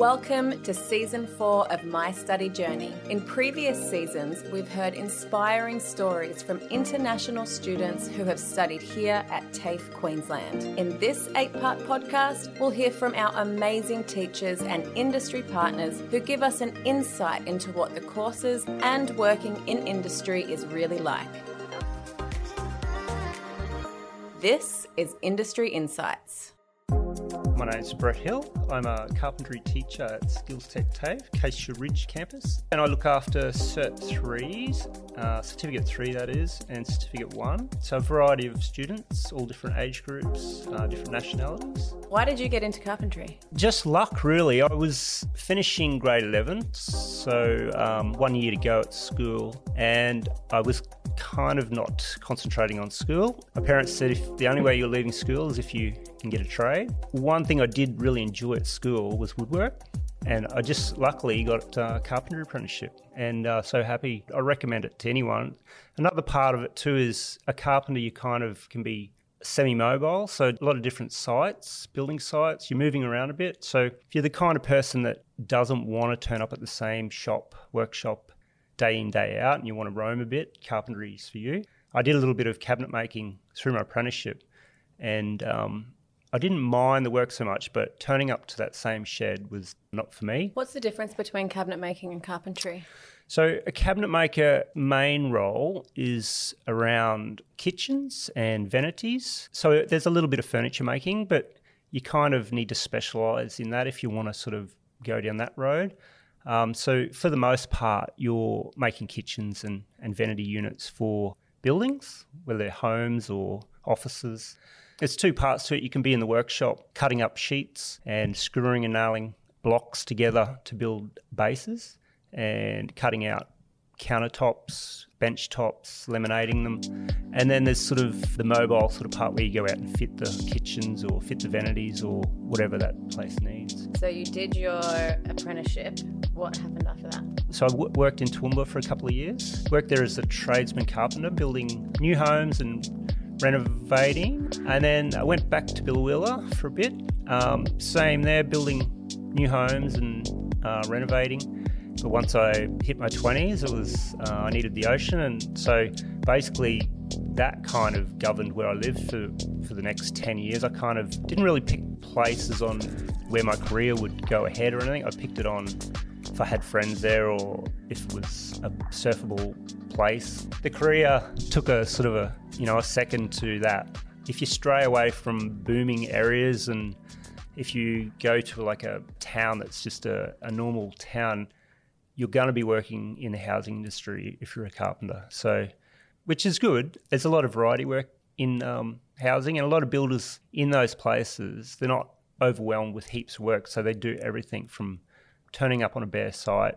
Welcome to season four of My Study Journey. In previous seasons, we've heard inspiring stories from international students who have studied here at TAFE Queensland. In this eight part podcast, we'll hear from our amazing teachers and industry partners who give us an insight into what the courses and working in industry is really like. This is Industry Insights. My name's Brett Hill. I'm a carpentry teacher at Skills Tech TAFE, Acacia Ridge campus, and I look after Cert 3s, uh, Certificate 3 that is, and Certificate 1. So a variety of students, all different age groups, uh, different nationalities. Why did you get into carpentry? Just luck, really. I was finishing grade 11, so um, one year to go at school, and I was kind of not concentrating on school. My parents said if the only way you're leaving school is if you can get a trade. One thing I did really enjoy at school was woodwork. And I just luckily got a carpentry apprenticeship and uh, so happy. I recommend it to anyone. Another part of it too is a carpenter, you kind of can be semi mobile. So, a lot of different sites, building sites, you're moving around a bit. So, if you're the kind of person that doesn't want to turn up at the same shop, workshop day in, day out, and you want to roam a bit, carpentry's for you. I did a little bit of cabinet making through my apprenticeship, and um, I didn't mind the work so much, but turning up to that same shed was not for me. What's the difference between cabinet making and carpentry? So, a cabinet maker main role is around kitchens and vanities. So, there's a little bit of furniture making, but you kind of need to specialise in that if you want to sort of go down that road. Um, so, for the most part, you're making kitchens and, and vanity units for buildings, whether they're homes or offices. There's two parts to it. You can be in the workshop cutting up sheets and screwing and nailing blocks together to build bases and cutting out countertops, bench tops, laminating them. And then there's sort of the mobile sort of part where you go out and fit the kitchens or fit the vanities or whatever that place needs. So you did your apprenticeship. What happened after that? So I w- worked in Toowoomba for a couple of years. Worked there as a tradesman carpenter, building new homes and renovating. And then I went back to Biloela for a bit. Um, same there, building new homes and uh, renovating. But once I hit my 20s, it was uh, I needed the ocean, and so basically that kind of governed where I lived for for the next 10 years. I kind of didn't really pick places on where my career would go ahead or anything. I picked it on if I had friends there or if it was a surfable place. The career took a sort of a you know a second to that. If you stray away from booming areas and if you go to like a town that's just a, a normal town, you're going to be working in the housing industry if you're a carpenter. So, which is good. There's a lot of variety work in um, housing, and a lot of builders in those places. They're not overwhelmed with heaps of work, so they do everything from turning up on a bare site,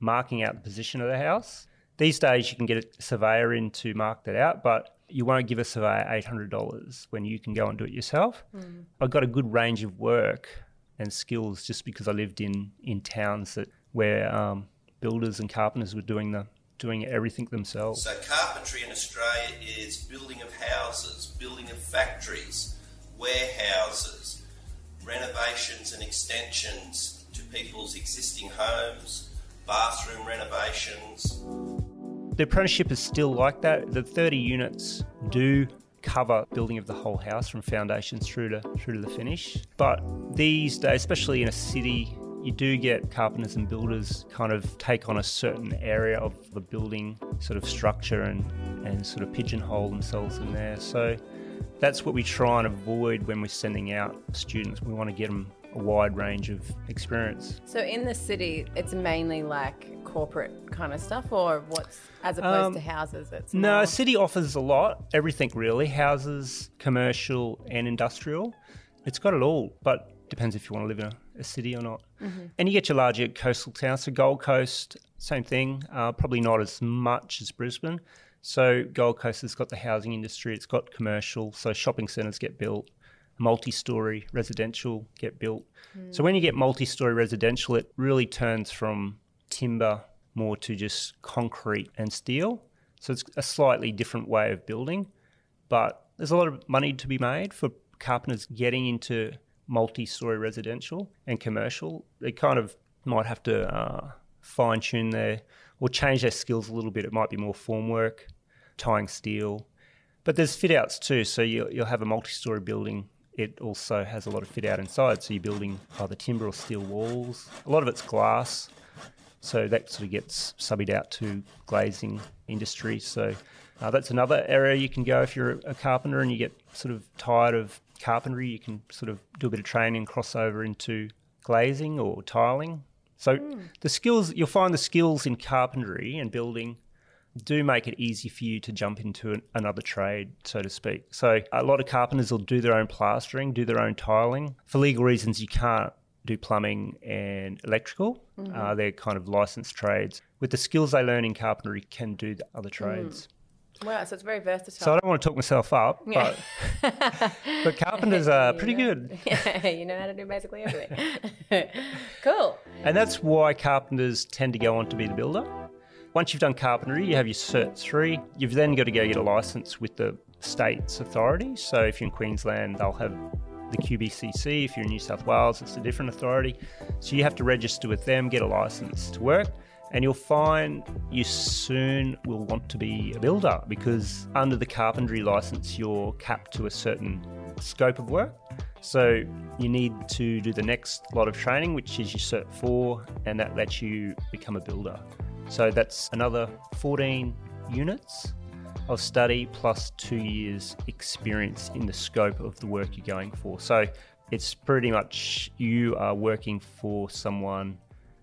marking out the position of the house. These days, you can get a surveyor in to mark that out, but you won't give a surveyor $800 when you can go and do it yourself. Mm. I've got a good range of work and skills just because I lived in, in towns that where um, builders and carpenters were doing the doing everything themselves. So carpentry in Australia is building of houses, building of factories, warehouses, renovations and extensions to people's existing homes, bathroom renovations. The apprenticeship is still like that. The 30 units do cover building of the whole house from foundations through to through to the finish. But these days, especially in a city you do get carpenters and builders kind of take on a certain area of the building sort of structure and, and sort of pigeonhole themselves in there. So that's what we try and avoid when we're sending out students. We want to get them a wide range of experience. So in the city, it's mainly like corporate kind of stuff, or what's as opposed um, to houses? It's no, more... city offers a lot, everything really, houses, commercial, and industrial. It's got it all, but depends if you want to live in a a city or not. Mm-hmm. And you get your larger coastal towns. So Gold Coast, same thing. Uh, probably not as much as Brisbane. So Gold Coast has got the housing industry. It's got commercial. So shopping centres get built. Multi-story residential get built. Mm. So when you get multi-story residential, it really turns from timber more to just concrete and steel. So it's a slightly different way of building, but there's a lot of money to be made for carpenters getting into multi story residential and commercial. They kind of might have to uh, fine tune their or change their skills a little bit. It might be more formwork, tying steel. But there's fit outs too. So you'll, you'll have a multi story building. It also has a lot of fit out inside. So you're building either timber or steel walls. A lot of it's glass. So that sort of gets subbed out to glazing industry. So uh, that's another area you can go if you're a carpenter and you get sort of tired of carpentry. You can sort of do a bit of training, cross over into glazing or tiling. So mm. the skills you'll find the skills in carpentry and building do make it easy for you to jump into an, another trade, so to speak. So a lot of carpenters will do their own plastering, do their own tiling. For legal reasons, you can't do plumbing and electrical. Mm-hmm. Uh, they're kind of licensed trades. With the skills they learn in carpentry, can do the other trades. Mm. Wow, so it's very versatile. So I don't want to talk myself up, yeah. but, but carpenters are pretty know, good. Yeah, you know how to do basically everything. cool. And that's why carpenters tend to go on to be the builder. Once you've done carpentry, you have your Cert 3. You've then got to go get a license with the state's authority. So if you're in Queensland, they'll have the QBCC. If you're in New South Wales, it's a different authority. So you have to register with them, get a license to work and you'll find you soon will want to be a builder because under the carpentry license, you're capped to a certain scope of work. So you need to do the next lot of training, which is your Cert 4, and that lets you become a builder. So that's another 14 units of study plus two years experience in the scope of the work you're going for. So it's pretty much you are working for someone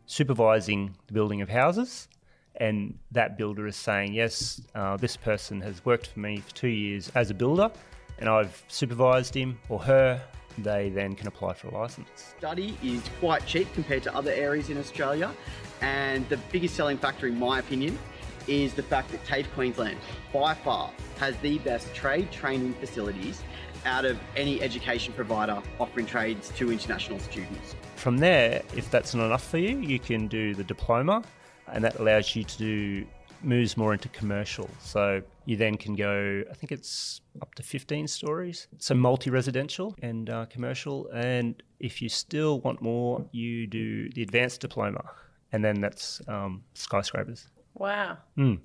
supervising the building of houses. And that builder is saying, yes, uh, this person has worked for me for two years as a builder, and I've supervised him or her. They then can apply for a license. Study is quite cheap compared to other areas in Australia, and the biggest selling factor, in my opinion, is the fact that TAFE Queensland, by far, has the best trade training facilities out of any education provider offering trades to international students. From there, if that's not enough for you, you can do the diploma, and that allows you to do moves more into commercial. So you then can go, I think it's up to 15 stories. So multi residential and uh, commercial. And if you still want more, you do the advanced diploma, and then that's um, skyscrapers. Wow. Mm.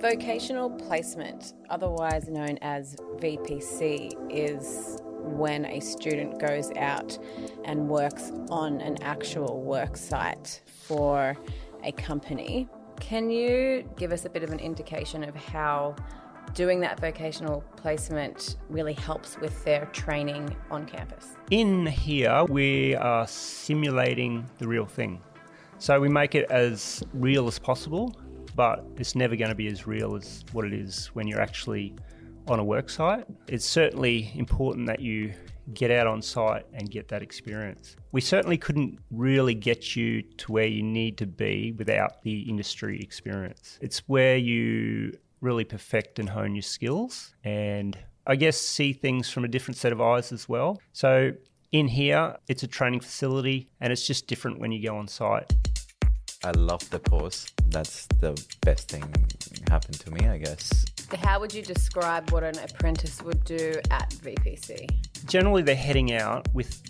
Vocational placement, otherwise known as VPC, is when a student goes out and works on an actual work site for a company. Can you give us a bit of an indication of how doing that vocational placement really helps with their training on campus? In here, we are simulating the real thing. So we make it as real as possible but it's never going to be as real as what it is when you're actually on a work site. It's certainly important that you get out on site and get that experience. We certainly couldn't really get you to where you need to be without the industry experience. It's where you really perfect and hone your skills and I guess see things from a different set of eyes as well. So in here, it's a training facility and it's just different when you go on site. I love the pause. That's the best thing happened to me, I guess. How would you describe what an apprentice would do at VPC? Generally, they're heading out with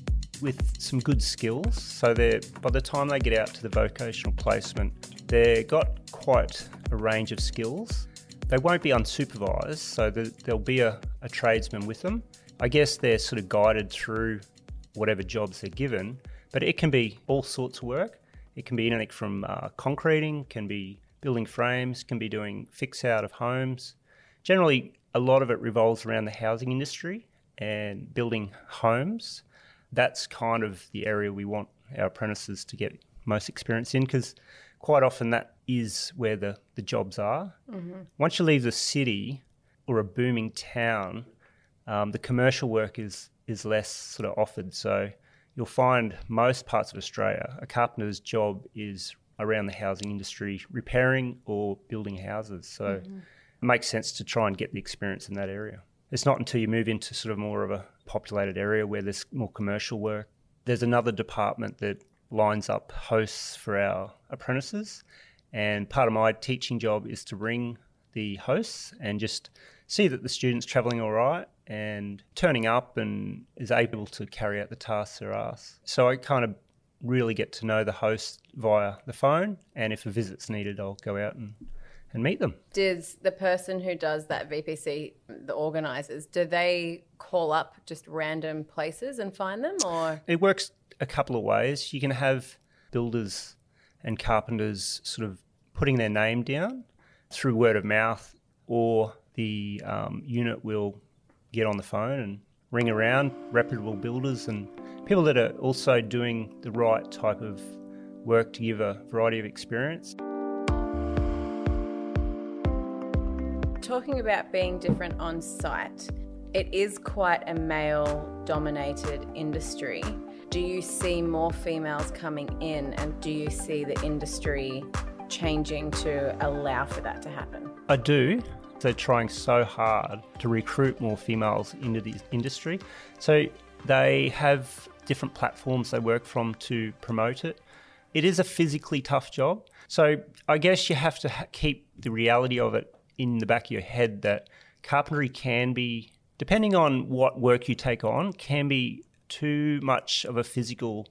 with some good skills. So they by the time they get out to the vocational placement, they've got quite a range of skills. They won't be unsupervised, so there'll be a, a tradesman with them. I guess they're sort of guided through whatever jobs they're given, but it can be all sorts of work. It can be anything from uh, concreting, can be building frames, can be doing fix out of homes. Generally, a lot of it revolves around the housing industry and building homes. That's kind of the area we want our apprentices to get most experience in because quite often that is where the, the jobs are. Mm-hmm. Once you leave the city or a booming town, um, the commercial work is, is less sort of offered. So you'll find most parts of Australia, a carpenter's job is around the housing industry, repairing or building houses. So mm-hmm. it makes sense to try and get the experience in that area. It's not until you move into sort of more of a populated area where there's more commercial work. There's another department that lines up hosts for our apprentices. And part of my teaching job is to ring the hosts and just see that the student's travelling all right and turning up and is able to carry out the tasks they're asked. So I kind of really get to know the host via the phone, and if a visit's needed, I'll go out and, and meet them. Does the person who does that VPC, the organisers, do they call up just random places and find them, or It works a couple of ways. You can have builders and carpenters sort of putting their name down through word of mouth, or the um, unit will get on the phone and ring around reputable builders and people that are also doing the right type of work to give a variety of experience. talking about being different on site? It is quite a male dominated industry. Do you see more females coming in, and do you see the industry changing to allow for that to happen? I do. They're trying so hard to recruit more females into the industry. So they have different platforms they work from to promote it. It is a physically tough job. So I guess you have to keep the reality of it in the back of your head that carpentry can be, depending on what work you take on, can be too much of a physical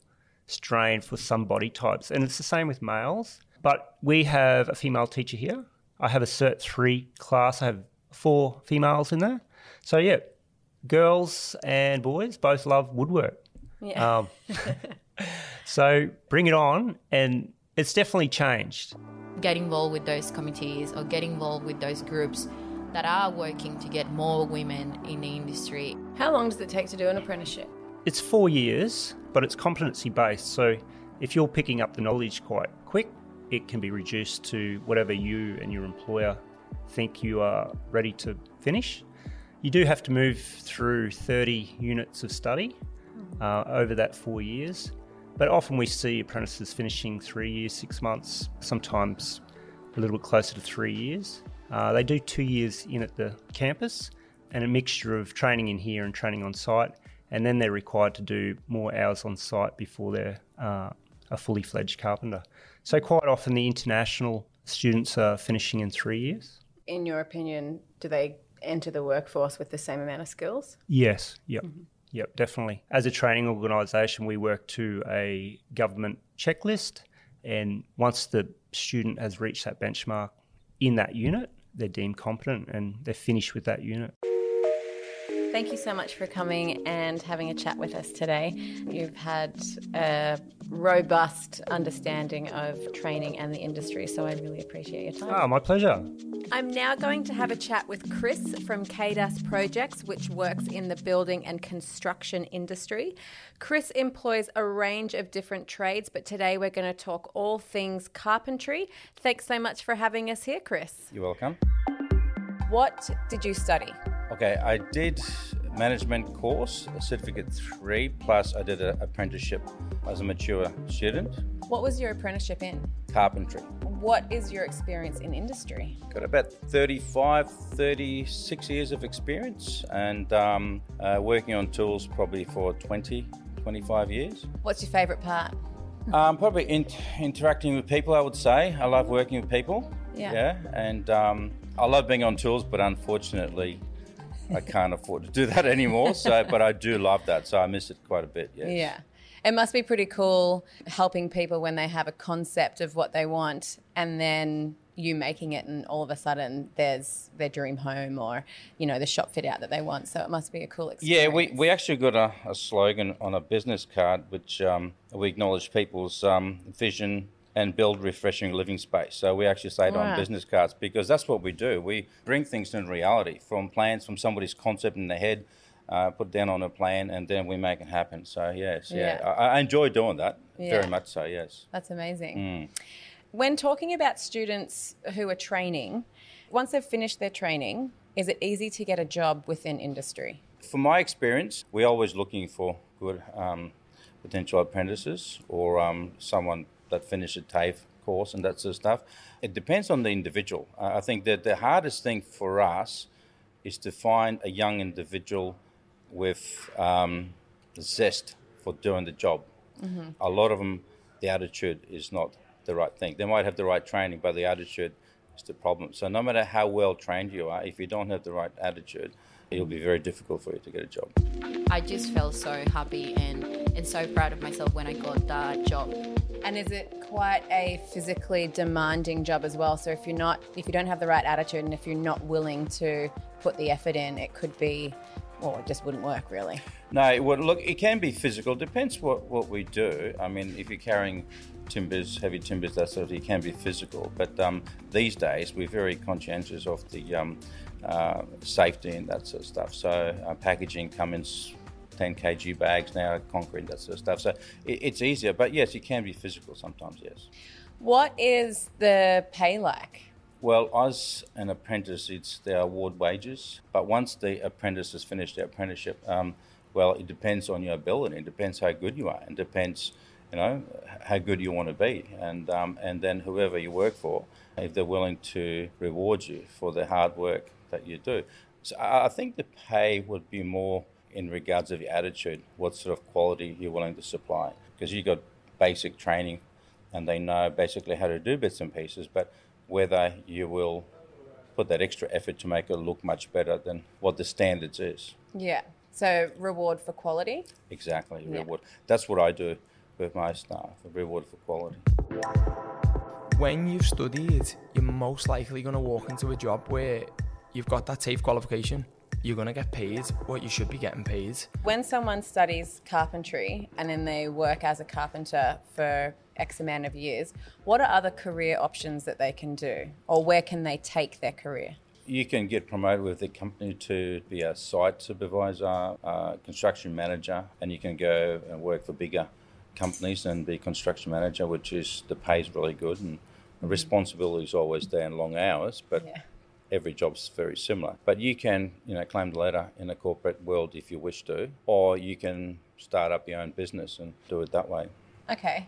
strain for some body types. And it's the same with males. But we have a female teacher here. I have a Cert 3 class. I have four females in there. So, yeah, girls and boys both love woodwork. Yeah. Um, so, bring it on. And it's definitely changed. get involved with those committees or get involved with those groups that are working to get more women in the industry. How long does it take to do an apprenticeship? It's four years, but it's competency based. So if you're picking up the knowledge quite quick, it can be reduced to whatever you and your employer think you are ready to finish. You do have to move through 30 units of study uh, over that four years, but often we see apprentices finishing three years, six months, sometimes a little bit closer to three years. Uh, they do two years in at the campus and a mixture of training in here and training on site, and then they're required to do more hours on site before they're uh, a fully fledged carpenter. So, quite often, the international students are finishing in three years. In your opinion, do they enter the workforce with the same amount of skills? Yes, yep. Mm-hmm. Yep, definitely. As a training organisation, we work to a government checklist, and once the student has reached that benchmark in that unit, they're deemed competent and they're finished with that unit. Thank you so much for coming and having a chat with us today. You've had a robust understanding of training and the industry, so I really appreciate your time. Ah, my pleasure. I'm now going to have a chat with Chris from KDAS Projects, which works in the building and construction industry. Chris employs a range of different trades, but today we're going to talk all things carpentry. Thanks so much for having us here, Chris. You're welcome. What did you study? Okay, I did management course, certificate three, plus I did an apprenticeship as a mature student, What was your apprenticeship in? carpentry. What is your experience in industry? Got about 35, 36 years of experience and um, uh, working on tools probably for 20, 25 years. What's your favourite part? Um, probably in- interacting with people, I would say. I love working with people. Yeah. Yeah, and um, I love being on tools, but unfortunately, I can't afford to do that anymore. So, but I do love that, so I miss it quite a bit. Yes. Yeah. It must be pretty cool helping people when they have a concept of what they want and then you making it and all of a sudden there's their dream home or you know the shop fit out that they want so it must be a cool experience Yeah, we, we actually got a, a slogan on a business card which um, we acknowledge people's um, vision and build refreshing living space. So we actually say it Right. on business cards because that's what we do. We bring things into reality from plans, from somebody's concept in their head, uh, put down on a plan, and then we make it happen. So yes, yeah, Yeah. I, I enjoy doing that Yeah. very much. So yes. that's amazing Mm. when talking about students who are training once they've finished their training is it easy to get a job within industry From my experience, we're always looking for good um, potential apprentices or um, someone that finish a TAFE course and that sort of stuff. It depends on the individual. I think that the hardest thing for us is to find a young individual with um, zest for doing the job. A lot of them, the attitude is not the right thing. They might have the right training, but the attitude is the problem. So no matter how well trained you are, if you don't have the right attitude, it'll be very difficult for you to get a job. I just felt so happy and, and so proud of myself when I got that job. And is it quite a physically demanding job as well? So if you're not, if you don't have the right attitude, and if you're not willing to put the effort in, it could be, well, it just wouldn't work really. No, would, look, it can be physical. Depends what, what we do. I mean, if you're carrying timbers, heavy timbers, that sort of, it can be physical. But um, these days, we're very conscientious of the um, uh, safety and that sort of stuff. So uh, packaging comes 10 kg bags now, concrete, that sort of stuff. So it, it's easier, but yes, it can be physical sometimes, yes. What is the pay like? Well, as an apprentice, it's their award wages. But once the apprentice has finished their apprenticeship, um, well, it depends on your ability. It depends how good you are. It depends, you know, how good you want to be. And, um, and then whoever you work for, if they're willing to reward you for the hard work that you do. So I think the pay would be more in regards of your attitude, what sort of quality you're willing to supply. Because you've got basic training and they know basically how to do bits and pieces, but whether you will put that extra effort to make it look much better than what the standards is. Yeah. So reward for quality. Exactly, Yeah. reward. That's what I do with my staff, a reward for quality. When you've studied, you're most likely going to walk into a job where you've got that TAFE qualification. You're going to get paid what you should be getting paid. When someone studies carpentry and then they work as a carpenter for X amount of years, what are other career options that they can do? Or where can they take their career? You can get promoted with the company to be a site supervisor, uh, construction manager, and you can go and work for bigger companies and be construction manager, which is the pay's really good and the responsibility is always there in long hours, but Yeah. Every job's very similar. But you can, you know, claim the ladder in the corporate world if you wish to, or you can start up your own business and do it that way. Okay.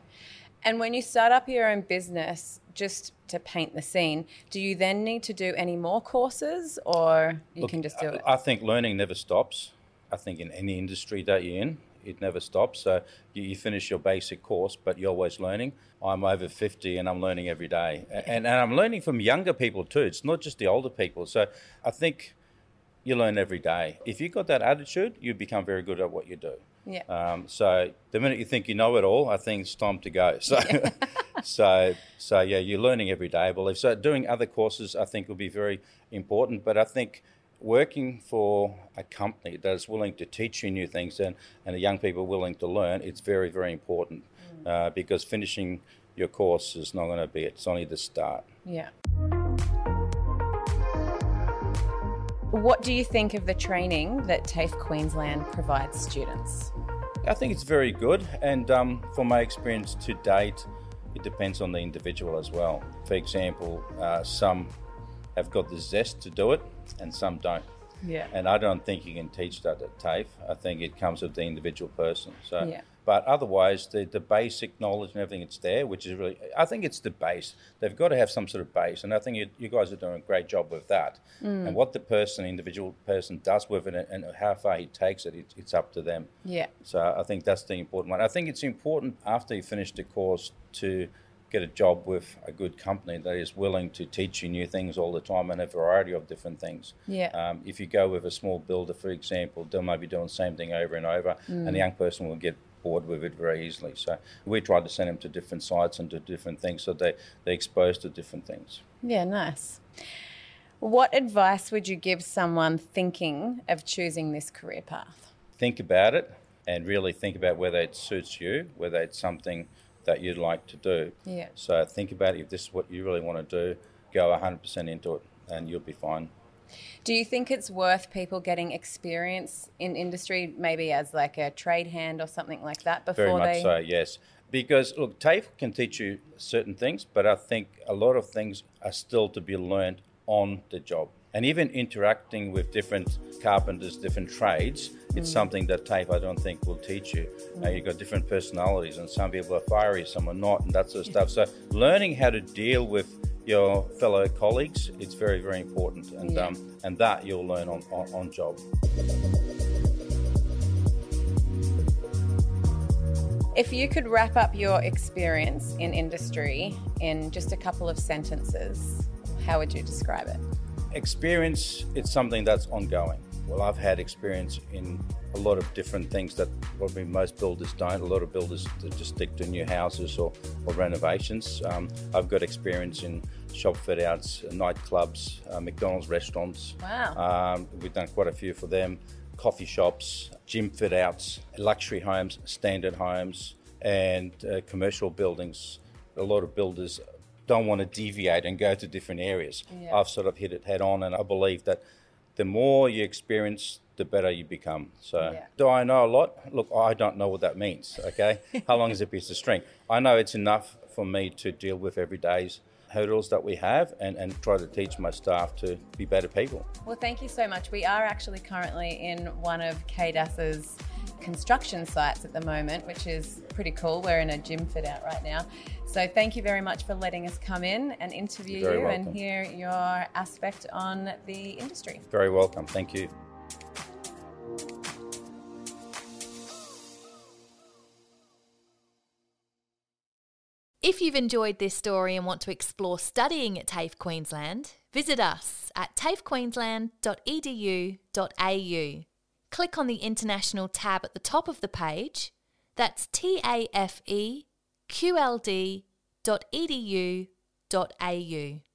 And when you start up your own business, just to paint the scene, do you then need to do any more courses or you Look, can just do it? I think learning never stops. I think in any industry that you're in, it never stops. So you, you finish your basic course, but you're always learning. I'm over 50 and I'm learning every day. And, and I'm learning from younger people too. It's not just the older people. So I think you learn every day. If you've got that attitude, you become very good at what you do. yeah. Um, so the minute you think you know it all, I think it's time to go. So, so, so yeah, you're learning every day. I believe so. Doing other courses, I think, will be very important. But I think working for a company that is willing to teach you new things and and the young people willing to learn, it's very very important uh, because finishing your course is not going to be it. It's only the start. Yeah. What do you think of the training that TAFE Queensland provides students? I think it's very good, and um, from my experience to date, it depends on the individual as well. For example, uh, some have got the zest to do it, and some don't. Yeah. And I don't think you can teach that at TAFE. I think it comes with the individual person. So, Yeah. but otherwise, the, the basic knowledge and everything it's there, which is really, I think it's the base. They've got to have some sort of base, and I think you, you guys are doing a great job with that. Mm. And what the person, individual person, does with it, and how far he takes it, it it's up to them. Yeah. So I think that's the important one. I think it's important after you finish the course to get a job with a good company that is willing to teach you new things all the time and a variety of different things. Yeah. Um, if you go with a small builder, for example, they might be doing the same thing over and over, and the young person will get bored with it very easily. So we try to send them to different sites and do different things so they, they're exposed to different things. Yeah, nice. What advice would you give someone thinking of choosing this career path? think about it and really think about whether it suits you, whether it's something that you'd like to do. Yeah. So think about it. if this is what you really want to do, go 100% into it and you'll be fine. Do you think it's worth people getting experience in industry, maybe as like a trade hand or something like that before Very much they? so, yes. Because look, TAFE can teach you certain things, but I think a lot of things are still to be learned on the job. And even interacting with different carpenters, different trades, it's something that TAFE I don't think will teach you. Uh, you've got different personalities, and some people are fiery, some are not, and that sort of stuff. So learning how to deal with your fellow colleagues, it's very, very important, and Yeah. um, and that you'll learn on, on, on job. If you could wrap up your experience in industry in just a couple of sentences, How would you describe it? Experience, it's something that's ongoing. Well, I've had experience in a lot of different things that probably most builders don't. A lot of builders just stick to new houses or, or renovations. Um, I've got experience in shop fit outs, nightclubs, uh, McDonald's restaurants. Wow. Um, we've done quite a few for them. Coffee shops, gym fit outs, luxury homes, standard homes, and uh, commercial buildings. A lot of builders don't want to deviate and go to different areas. Yeah. I've sort of hit it head on, and I believe that the more you experience, the better you become. So, Yeah. do I know a lot? Look, I don't know what that means. Okay, how long is a piece of string? I know it's enough for me to deal with everyday's hurdles that we have, and, and try to teach my staff to be better people. Well, thank you so much. We are actually currently in one of KDAS's construction sites at the moment, which is pretty cool. We're in a gym fit out right now. So thank you very much for letting us come in and interview You're very you and hear your aspect on the industry. Very welcome. Thank you. If you've enjoyed this story and want to explore studying at TAFE Queensland, visit us at tafequeensland.edu.au. Click on the International tab at the top of the page. That's tafeqld.edu.au.